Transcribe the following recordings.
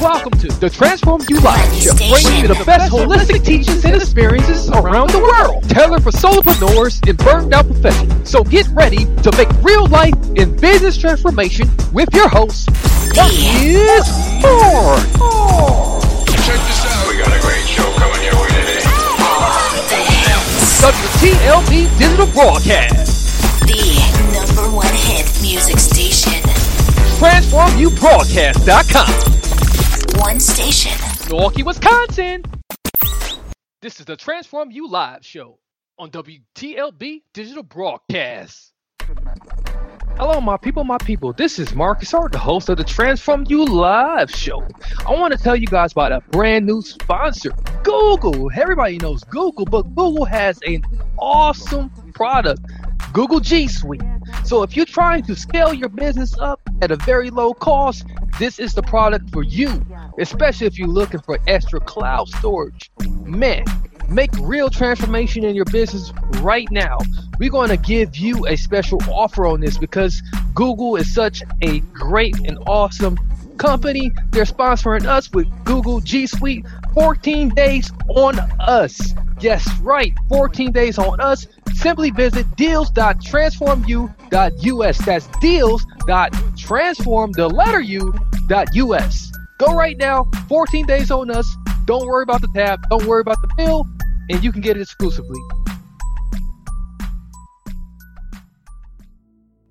Welcome to the Transform U Live Show, bringing you the best holistic teachings and experiences around the world, tailored for solopreneurs and burned out professionals. So get ready to make real life and business transformation with your host, Marcus Ford. Check this out. We got a great show coming your way today. WTLB Digital Broadcast, The number one hit music station. TransformUBroadcast.com, One station. Milwaukee, Wisconsin. This is the Transform U Live Show on WTLB Digital Broadcast. Hello, my people, my people. This is Marcus Hart, the host of the Transform U Live Show. I want to tell you guys about a brand new sponsor, Google. Everybody knows Google, but Google has an awesome product, Google G Suite. So if you're trying to scale your business up at a very low cost, this is the product for you, especially if you're looking for extra cloud storage. Man, make real transformation in your business right now. We're going to give you a special offer on this because Google is such a great and awesome company. They're sponsoring us with Google G Suite 14 days on us. Yes, right, 14 days on us. Simply visit deals.transformu.us. That's deals.transform the letter u.us. Go right now, 14 days on us. Don't worry about the tab, don't worry about the bill, and you can get it exclusively.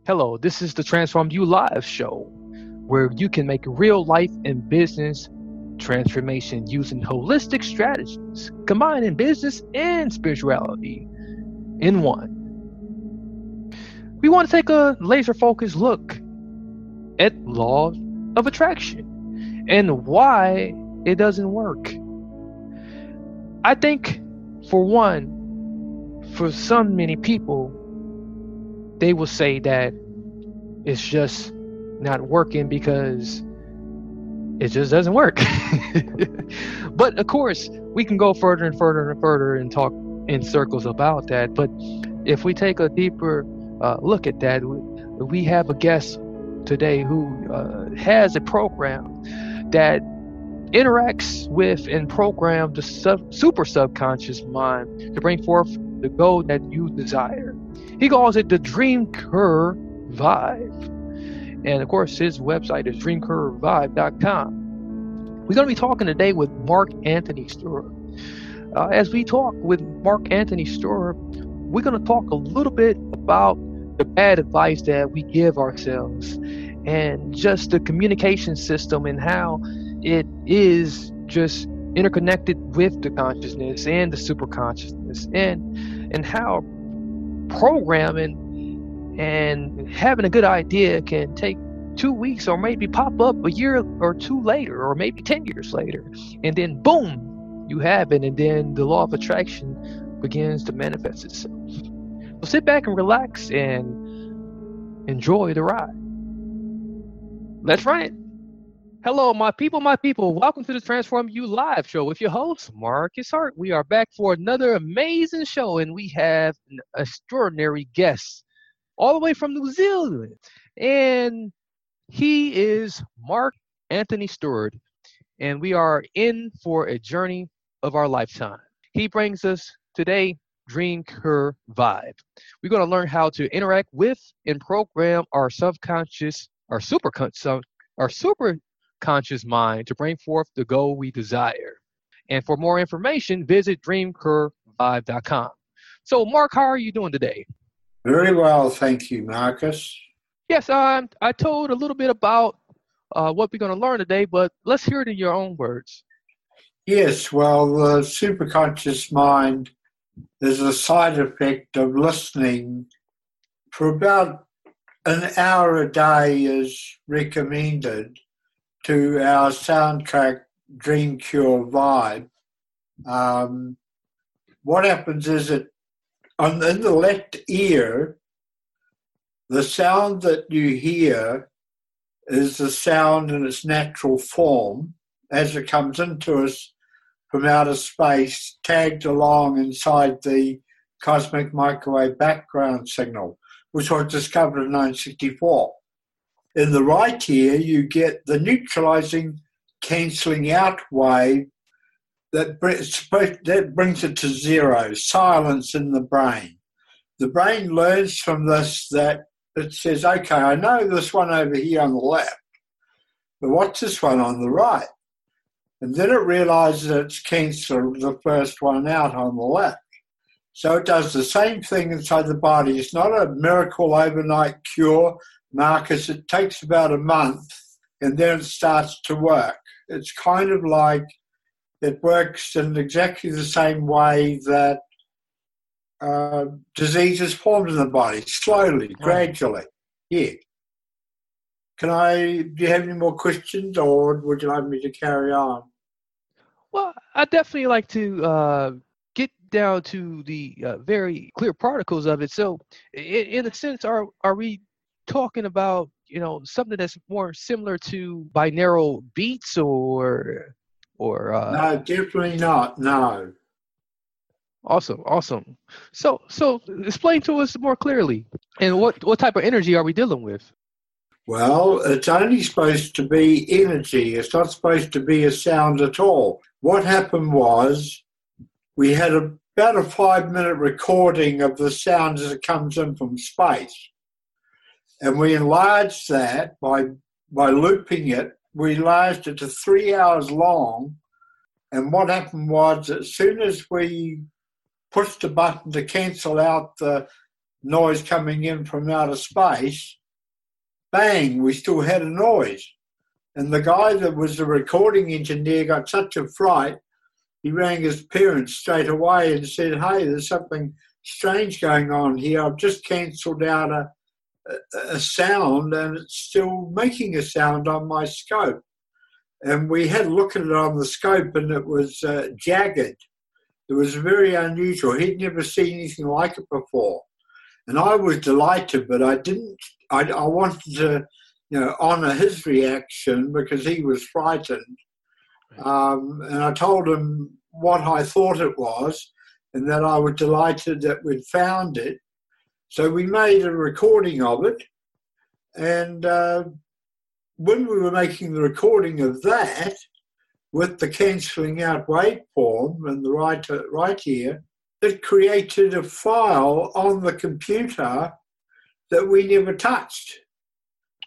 Hello, this is the Transform U Live show where you can make real life and business transformation using holistic strategies, combining business and spirituality in one. We want to take a laser focused look at law of attraction and why it doesn't work. I think, for one, for some many people, they will say that it's just not working because it just doesn't work. but of course, we can go further and further and further and talk in circles about that. But if we take a deeper uh, look at that, we, have a guest today who uh, has a program that interacts with and programs the sub, super subconscious mind to bring forth the goal that you desire. He calls it the Dream Curve Vibe. And of course, his website is dreamcurvevibe.com. We're going to be talking today with Marc Anthony Stewart. Uh, as we talk with Marc Anthony Stewart, we're going to talk a little bit about the bad advice that we give ourselves and just the communication system and how it is just interconnected with the consciousness and the super consciousness and and how programming and having a good idea can take two weeks or maybe pop up a year or two later or maybe 10 years later. And then boom you have it. And then the law of attraction begins to manifest itself. So sit back and relax and enjoy the ride. Let's run it. Hello my people my people. Welcome to the transform U live show with your host marcus hart. We are back for another amazing show and we have an extraordinary guest all the way from New Zealand. And he is Marc Anthony Stewart. And we are in for a journey of our lifetime. He brings us today Dream Curve Vibe. We're going to learn how to interact with and program our subconscious, our super, our super conscious mind to bring forth the goal we desire. And for more information, visit dreamcurvevibe.com. So, Mark, how are you doing today? Very well, thank you, Marcus. Yes, um, I told a little bit about uh, what we're going to learn today, but let's hear it in your own words. Yes, well, the superconscious mind is a side effect of listening for about an hour a day is recommended to our soundtrack Dream Cure vibe, um, what happens is that on in the left ear, the sound that you hear is the sound in its natural form as it comes into us from outer space, tagged along inside the cosmic microwave background signal, which was discovered in 1964. In the right ear, you get the neutralizing, cancelling out wave that, brings it to zero, silence in the brain. The brain learns from this that it says, okay, I know this one over here on the left, but what's this one on the right? And then it realizes it's cancelled the first one out on the left. So it does the same thing inside the body. It's not a miracle overnight cure, Marcus. It takes about a month and then it starts to work. It's kind of like it works in exactly the same way that uh, disease is formed in the body, slowly, gradually. Yeah. Can I? Do you have any more questions, or would you like me to carry on? Well, I definitely like to uh, get down to the uh, very clear particles of it. So, in, in a sense, are are we talking about you know something that's more similar to binaural beats, or or? Uh... No, definitely not. No. Awesome, awesome. So, so explain to us more clearly, and what what type of energy are we dealing with? Well, it's only supposed to be energy. It's not supposed to be a sound at all. What happened was we had a, about a five minute recording of the sound as it comes in from space. And we enlarged that by, by looping it. We it to three hours long. And what happened was, as soon as we pushed the button to cancel out the noise coming in from outer space, bang, we still had a noise. And the guy that was the recording engineer got such a fright, he rang his parents straight away and said, Hey, there's something strange going on here. I've just cancelled out a, a, sound and it's still making a sound on my scope. And we had a look at it on the scope and it was uh, jagged. It was very unusual. He'd never seen anything like it before. And I was delighted, but I didn't, I, I wanted to, you know, honour his reaction because he was frightened. Um, and I told him what I thought it was and that I was delighted that we'd found it. So we made a recording of it. And uh, when we were making the recording of that, with the cancelling out waveform and the right, right ear, it created a file on the computer that we never touched.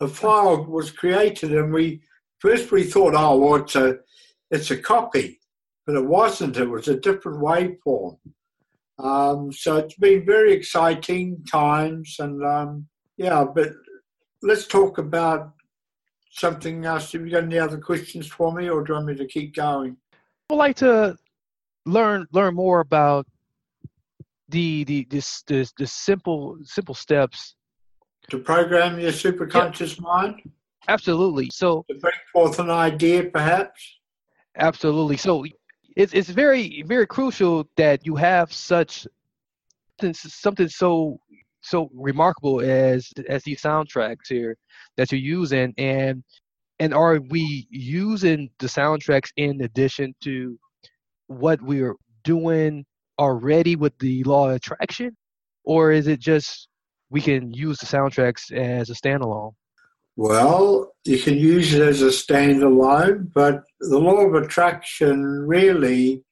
A file was created, and we first we thought, oh, well, it's a it's a copy, but it wasn't. It was a different waveform. Um, so it's been very exciting times, and um, yeah. But let's talk about something else. Have you got any other questions for me, or do you want me to keep going? I'd like to learn learn more about the the this this the simple simple steps to program your superconscious yeah. mind. Absolutely. So to bring forth an idea, perhaps. Absolutely. So it's it's very very crucial that you have such something so so remarkable as as these soundtracks here that you're using. And and are we using the soundtracks in addition to what we're doing already with the law of attraction? Or is it just we can use the soundtracks as a standalone well you can use it as a standalone but the law of attraction really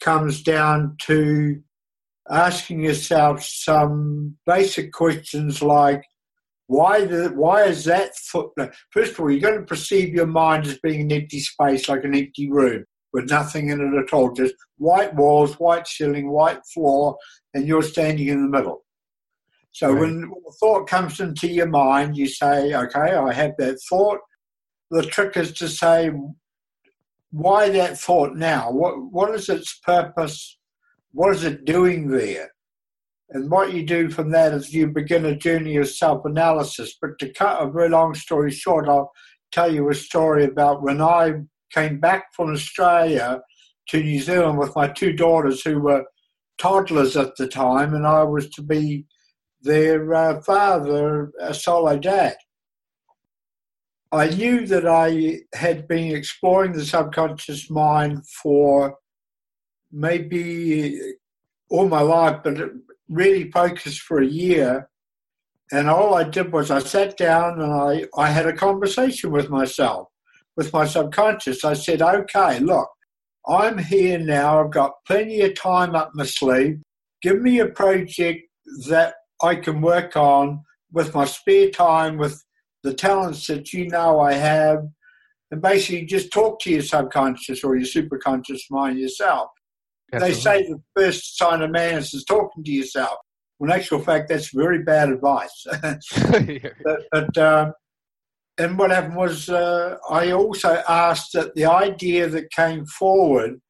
comes down to asking yourself some basic questions like why the, why is that foot first of all you're going to perceive your mind as being an empty space like an empty room with nothing in it at all just white walls white ceiling white floor and you're standing in the middle so right. when a thought comes into your mind you say okay i have that thought the trick is to say why that thought now what what is its purpose what is it doing there? And what you do from that is you begin a journey of self analysis. But to cut a very long story short, I'll tell you a story about when I came back from Australia to New Zealand with my two daughters who were toddlers at the time, and I was to be their uh, father, a solo dad. I knew that I had been exploring the subconscious mind for maybe all my life, but really focused for a year. And all I did was I sat down and I, I had a conversation with myself, with my subconscious. I said, okay, look, I'm here now. I've got plenty of time up my sleeve. Give me a project that I can work on with my spare time, with the talents that you know I have, and basically just talk to your subconscious or your superconscious mind yourself. Absolutely. They say the first sign of man is talking to yourself. Well, in actual fact, that's very bad advice. but, but uh, and what happened was uh, I also asked that the idea that came forward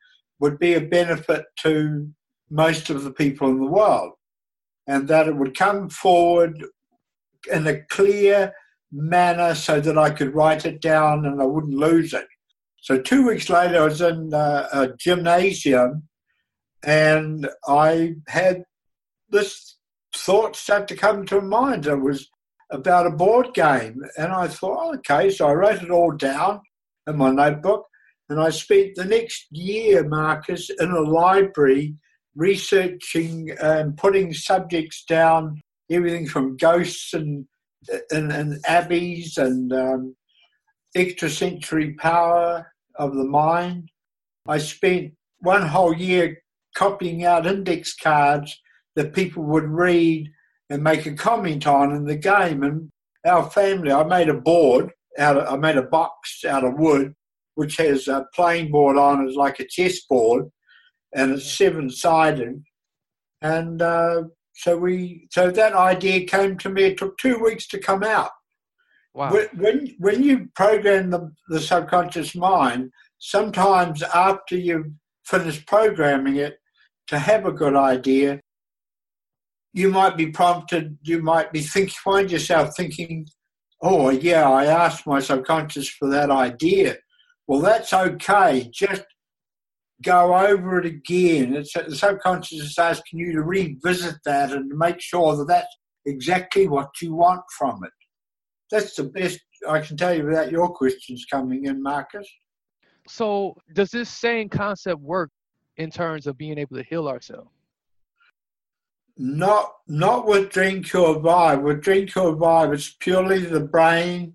would be a benefit to most of the people in the world, and that it would come forward in a clear manner so that I could write it down and I wouldn't lose it. So two weeks later, I was in uh, a gymnasium and I had this thought start to come to mind. It was about a board game. And I thought, oh, okay, so I wrote it all down in my notebook. And I spent the next year, Marcus, in a library researching and putting subjects down, everything from ghosts and, and, and abbeys and um, extrasensory power of the mind. I spent one whole year copying out index cards that people would read and make a comment on in the game. And our family, I made a board out of, I made a box out of wood, which has a playing board on it, like a chessboard, and it's seven sided. And uh, so we, so that idea came to me. It took two weeks to come out. Wow. When when you program the, the subconscious mind, sometimes after you've finished programming it, to have a good idea, you might be prompted, you might be think, find yourself thinking, oh, yeah, I asked my subconscious for that idea. Well, that's okay. Just go over it again. It's, the subconscious is asking you to revisit that and make sure that that's exactly what you want from it. That's the best I can tell you without your questions coming in, Marcus. So, does this same concept work in terms of being able to heal ourselves? Not not with Dream Cure Vibe. With Dream Cure Vibe, it's purely the brain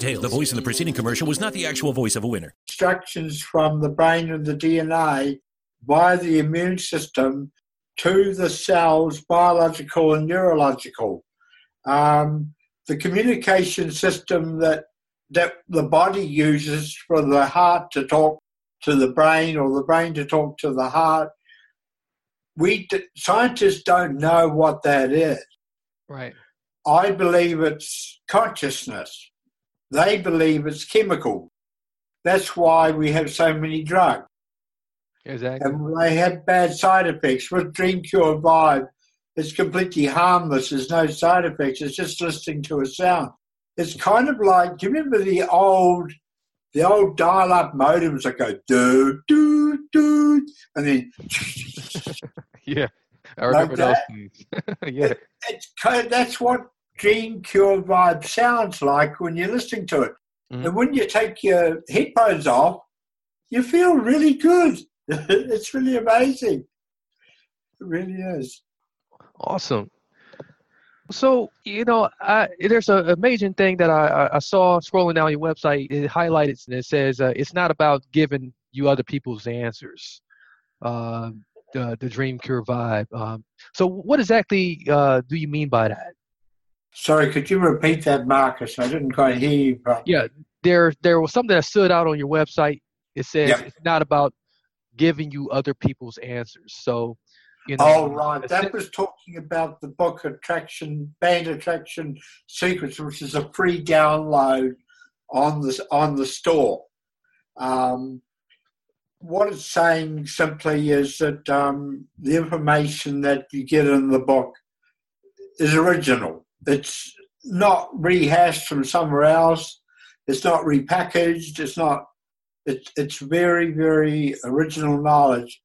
The voice in the preceding commercial was not the actual voice of a winner. Instructions from the brain and the DNA via the immune system to the cells, biological and neurological. Um, the communication system that that the body uses for the heart to talk to the brain or the brain to talk to the heart. We scientists don't know what that is. Right. I believe it's consciousness. They believe it's chemical. That's why we have so many drugs. Exactly. And they have bad side effects. With Dream Cure Vibe, it's completely harmless. There's no side effects. It's just listening to a sound. It's kind of like, do you remember the old, the old dial-up modems that go do do do, and then yeah, I remember like those. yeah, it, it's that's what Dream Cure vibe sounds like when you're listening to it. Mm-hmm. And when you take your headphones off, you feel really good. it's really amazing. It really is. Awesome. So you know, I, there's a amazing thing that I, I saw scrolling down your website. It highlights and it says uh, it's not about giving you other people's answers. Uh, the, the Dream Cure vibe. Um, so, what exactly uh, do you mean by that? Sorry, could you repeat that, Marcus? I didn't quite hear you properly. Yeah, there there was something that stood out on your website. It says Yeah. it's not about giving you other people's answers. So, you know, Oh, right. That was talking about the book Attraction, Band Attraction Secrets, which is a free download on the, on the store. Um, what it's saying simply is that um, the information that you get in the book is original. It's not rehashed from somewhere else. It's not repackaged. It's not. It's it's very very original knowledge.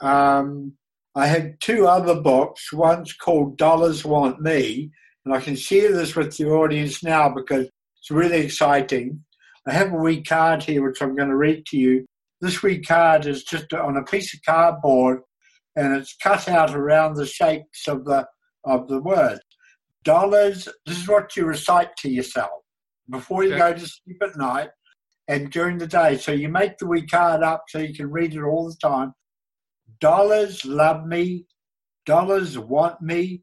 Um, I had two other books. One's called Dollars Want Me, and I can share this with the audience now because it's really exciting. I have a wee card here which I'm going to read to you. This wee card is just on a piece of cardboard, and it's cut out around the shapes of the of the words. Dollars. This is what you recite to yourself before you Okay. go to sleep at night and during the day. So you make the wee card up so you can read it all the time. Dollars love me. Dollars want me.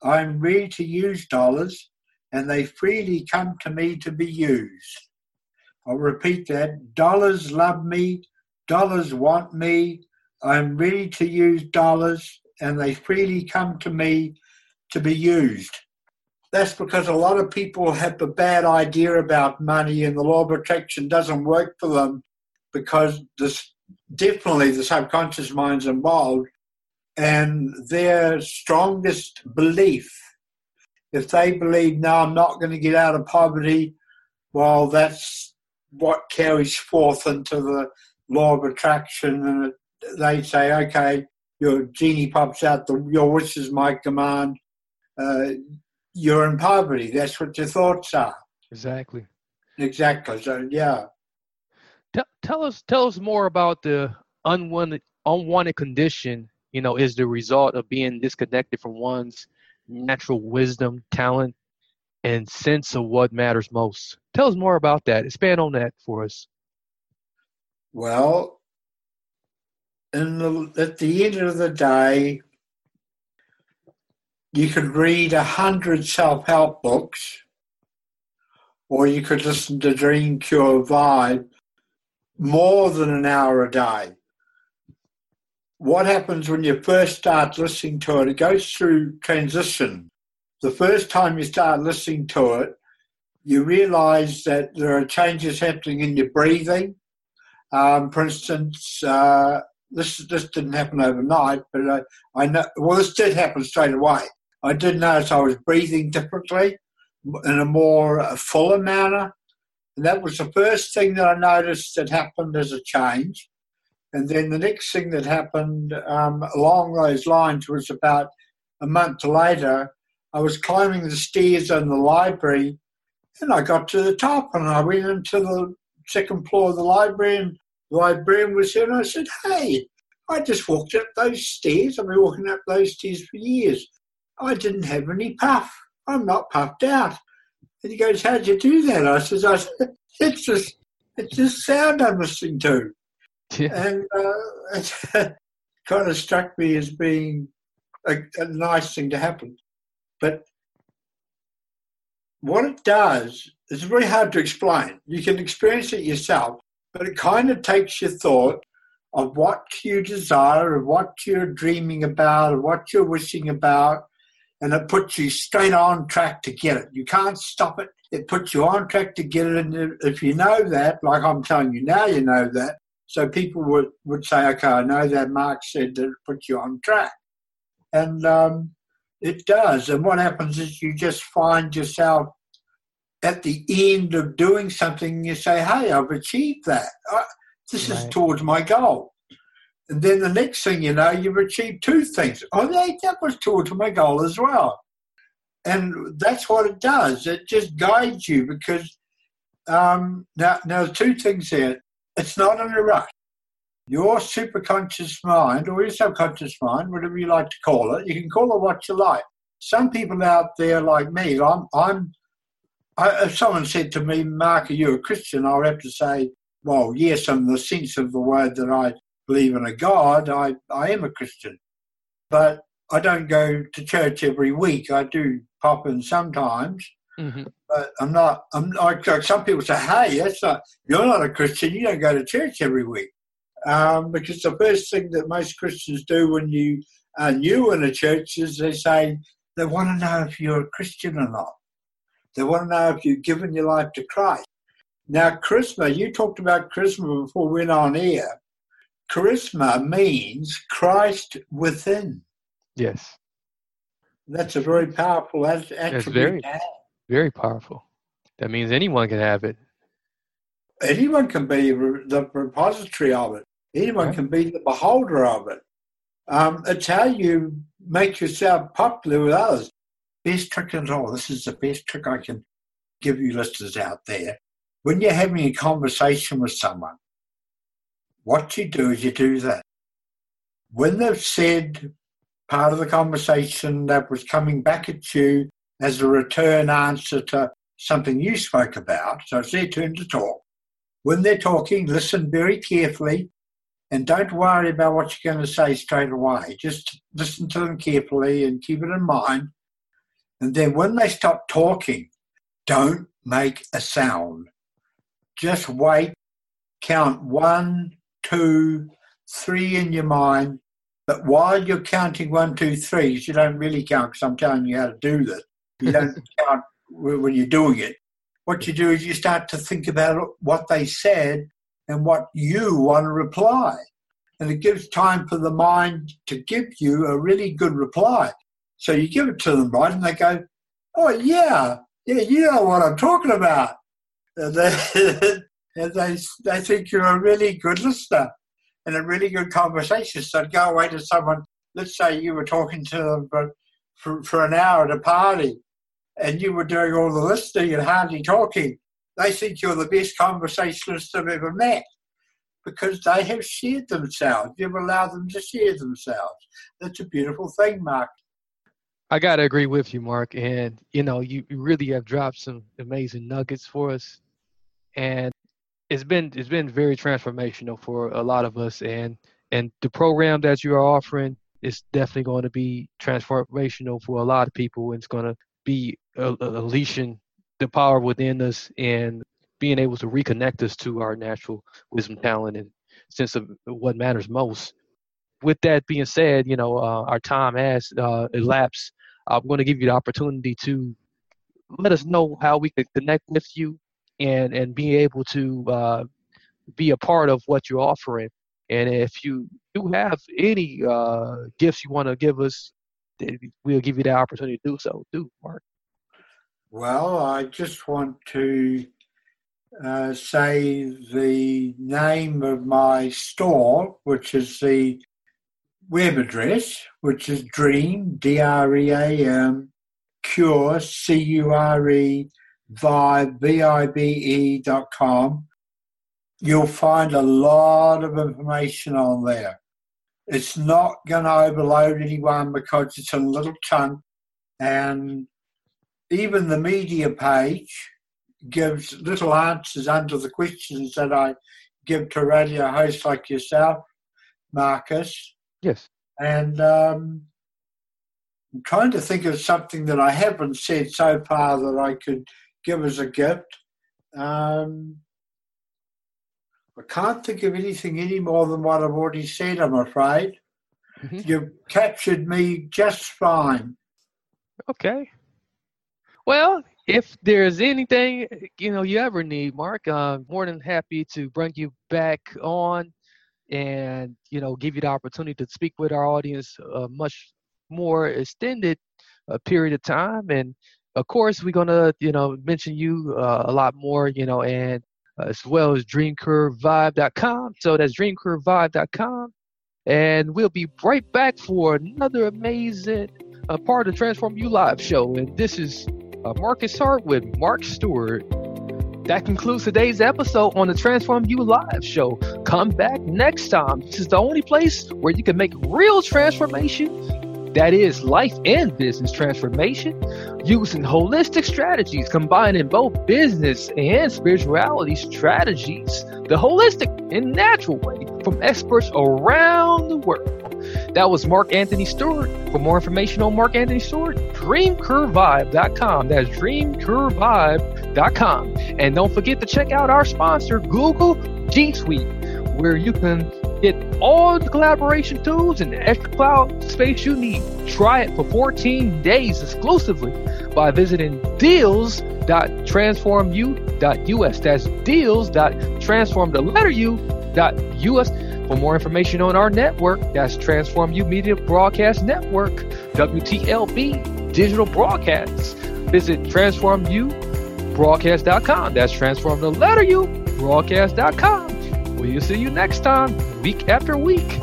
I'm ready to use dollars, and they freely come to me to be used. I'll repeat that. Dollars love me. Dollars want me. I'm ready to use dollars, and they freely come to me to be used. That's because a lot of people have a bad idea about money, and the law of attraction doesn't work for them because this definitely the subconscious mind's involved, and their strongest belief. If they believe, no, I'm not going to get out of poverty, well, that's what carries forth into the law of attraction, and they say, okay, your genie pops out, the, your wish is my command. Uh, you're in poverty. That's what your thoughts are. exactly. Exactly. So, yeah. Tell, tell us tell us more about the unwanted unwanted condition. You know, is the result of being disconnected from one's natural wisdom, talent, and sense of what matters most. Tell us more about that. Expand on that for us. Well, in the, at the end of the day, you could read a hundred self-help books, or you could listen to Dream Cure Vibe more than an hour a day. What happens when you first start listening to it? It goes through transition. The first time you start listening to it, you realize that there are changes happening in your breathing. Um, for instance, uh, this this didn't happen overnight, but I, I know. Well, this did happen straight away. I did notice I was breathing differently, in a more uh, fuller manner, and that was the first thing that I noticed that happened as a change. And then the next thing that happened um, along those lines was about a month later. I was climbing the stairs in the library, and I got to the top, and I went into the second floor of the library, and the librarian was there, and I said, "Hey, I just walked up those stairs. I've been walking up those stairs for years. I didn't have any puff. I'm not puffed out." And he goes, "How'd you do that?" I says, "I said, it's just it's just sound I'm listening to." Yeah. and uh, it kind of struck me as being a, a nice thing to happen. But what it does is very hard to explain. You can experience it yourself, but it kind of takes your thought of what you desire, of what you're dreaming about, of what you're wishing about, and it puts you straight on track to get it. You can't stop it. It puts you on track to get it. And if you know that, like I'm telling you now, you know that. So people would, would say, okay, I know that Mark said that it puts you on track. And um, it does. And what happens is you just find yourself at the end of doing something, you say, hey, I've achieved that. I, this is towards my goal. And then the next thing you know, you've achieved two things. Oh, that, that was towards my goal as well. And that's what it does. It just guides you because um, now, now, two things there. It's not in a rush. Your superconscious mind or your subconscious mind, whatever you like to call it, you can call it what you like. Some people out there like me, I'm, I'm I, if someone said to me, Mark, are you a Christian? I would have to say, well, yes, in the sense of the word that I believe in a God, I, I am a Christian. But I don't go to church every week. I do pop in sometimes, hmm but I'm not. I'm like some people say, "Hey, that's not. You're not a Christian. You don't go to church every week." Um, because the first thing that most Christians do when you are new in a church is they say they want to know if you're a Christian or not. They want to know if you've given your life to Christ. Now, charisma. You talked about charisma before we went on air. Charisma means Christ within. Yes, That's a very powerful at- attribute. very- very powerful. That means anyone can have it. anyone can be the repository of it. Anyone Right. can be the beholder of it. Um, it's how you make yourself popular with others. Best trick at all. This is the best trick I can give you listeners out there. When you're having a conversation with someone, what you do is you do that. When they've said part of the conversation that was coming back at you as a return answer to something you spoke about, so it's their turn to talk when they're talking, listen very carefully and don't worry about what you're going to say straight away. Just listen to them carefully and keep it in mind. And then when they stop talking, don't make a sound. Just wait, count one, two, three in your mind. But while you're counting one, two, three, you don't really count because I'm telling you how to do this. You don't count when you're doing it what you do is you start to think about what they said and what you want to reply. And it gives time for the mind to give you a really good reply. So you give it to them right and they go, Oh, yeah, yeah, you know what I'm talking about. And they, and they, think you're a really good listener and a really good conversation. So go away to someone, let's say you were talking to them for, for, for an hour at a party and you were doing all the listening and hardly talking, they think you're the best conversationalist they've ever met because they have shared themselves. You've allowed them to share themselves. That's a beautiful thing, Mark. I gotta agree with you, Mark. And you know, you really have dropped some amazing nuggets for us, and it's been it's been very transformational for a lot of us. And and the program that you are offering is definitely going to be transformational for a lot of people. And it's going to be uh, unleashing the power within us and being able to reconnect us to our natural wisdom, talent, and sense of what matters most. With that being said, you know, uh, our time has uh, elapsed. I'm going to give you the opportunity to let us know how we could connect with you and and be able to uh, be a part of what you're offering. And if you do have any uh, gifts you want to give us, we'll give you the opportunity to do so. Do Mark. Well, I just want to uh, say the name of my store, which is the web address, which is Dream, D R E A M, Cure, C U R E, Vibe, V I B E dot com. You'll find a lot of information on there. It's not going to overload anyone because it's a little chunk and even the media page gives little answers under the questions that I give to radio hosts like yourself, Marcus. Yes. And um, I'm trying to think of something that I haven't said so far that I could give as a gift. Um, I can't think of anything any more than what I've already said, I'm afraid. Mhm. You've captured me just fine. Okay. Well, if there's anything you know you ever need, Mark, I'm more than happy to bring you back on and you know give you the opportunity to speak with our audience a much more extended uh, period of time. And of course, we're gonna you know mention you uh, a lot more, you know, and uh, as well as DreamCurveVibe.com. So that's DreamCurveVibe.com, and we'll be right back for another amazing uh, part of the Transform U Live show. And this is uh, Marcus Hart with Mark Stewart. That concludes today's episode on the Transform You Live show. Come back next time. This is the only place where you can make real transformation. That is life and business transformation using holistic strategies, combining both business and spirituality strategies the holistic and natural way from experts around the world. That was Marc Anthony Stewart. For more information on Marc Anthony Stewart, dreamcurvevibe.com. That's dreamcurvevibe.com. And don't forget to check out our sponsor, Google G Suite, where you can get all the collaboration tools and the extra cloud space you need. Try it for 14 days exclusively by visiting deals.transformu.us. That's deals.transform the letter u.us. For more information on our network, that's Transform U Media Broadcast Network, WTLB Digital Broadcasts. Visit transformubroadcast.com. That's transform the letter U broadcast.com. We'll see you next time, week after week,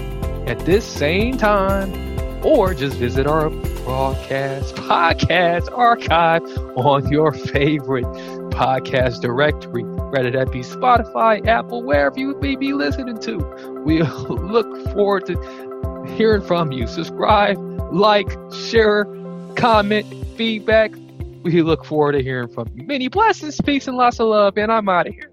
at this same time. Or just visit our broadcast podcast archive on your favorite podcast directory, whether that be Spotify, Apple, wherever you may be listening to. We look forward to hearing from you. Subscribe, like, share, comment, feedback. We look forward to hearing from you. Many blessings, peace, and lots of love, and I'm out of here.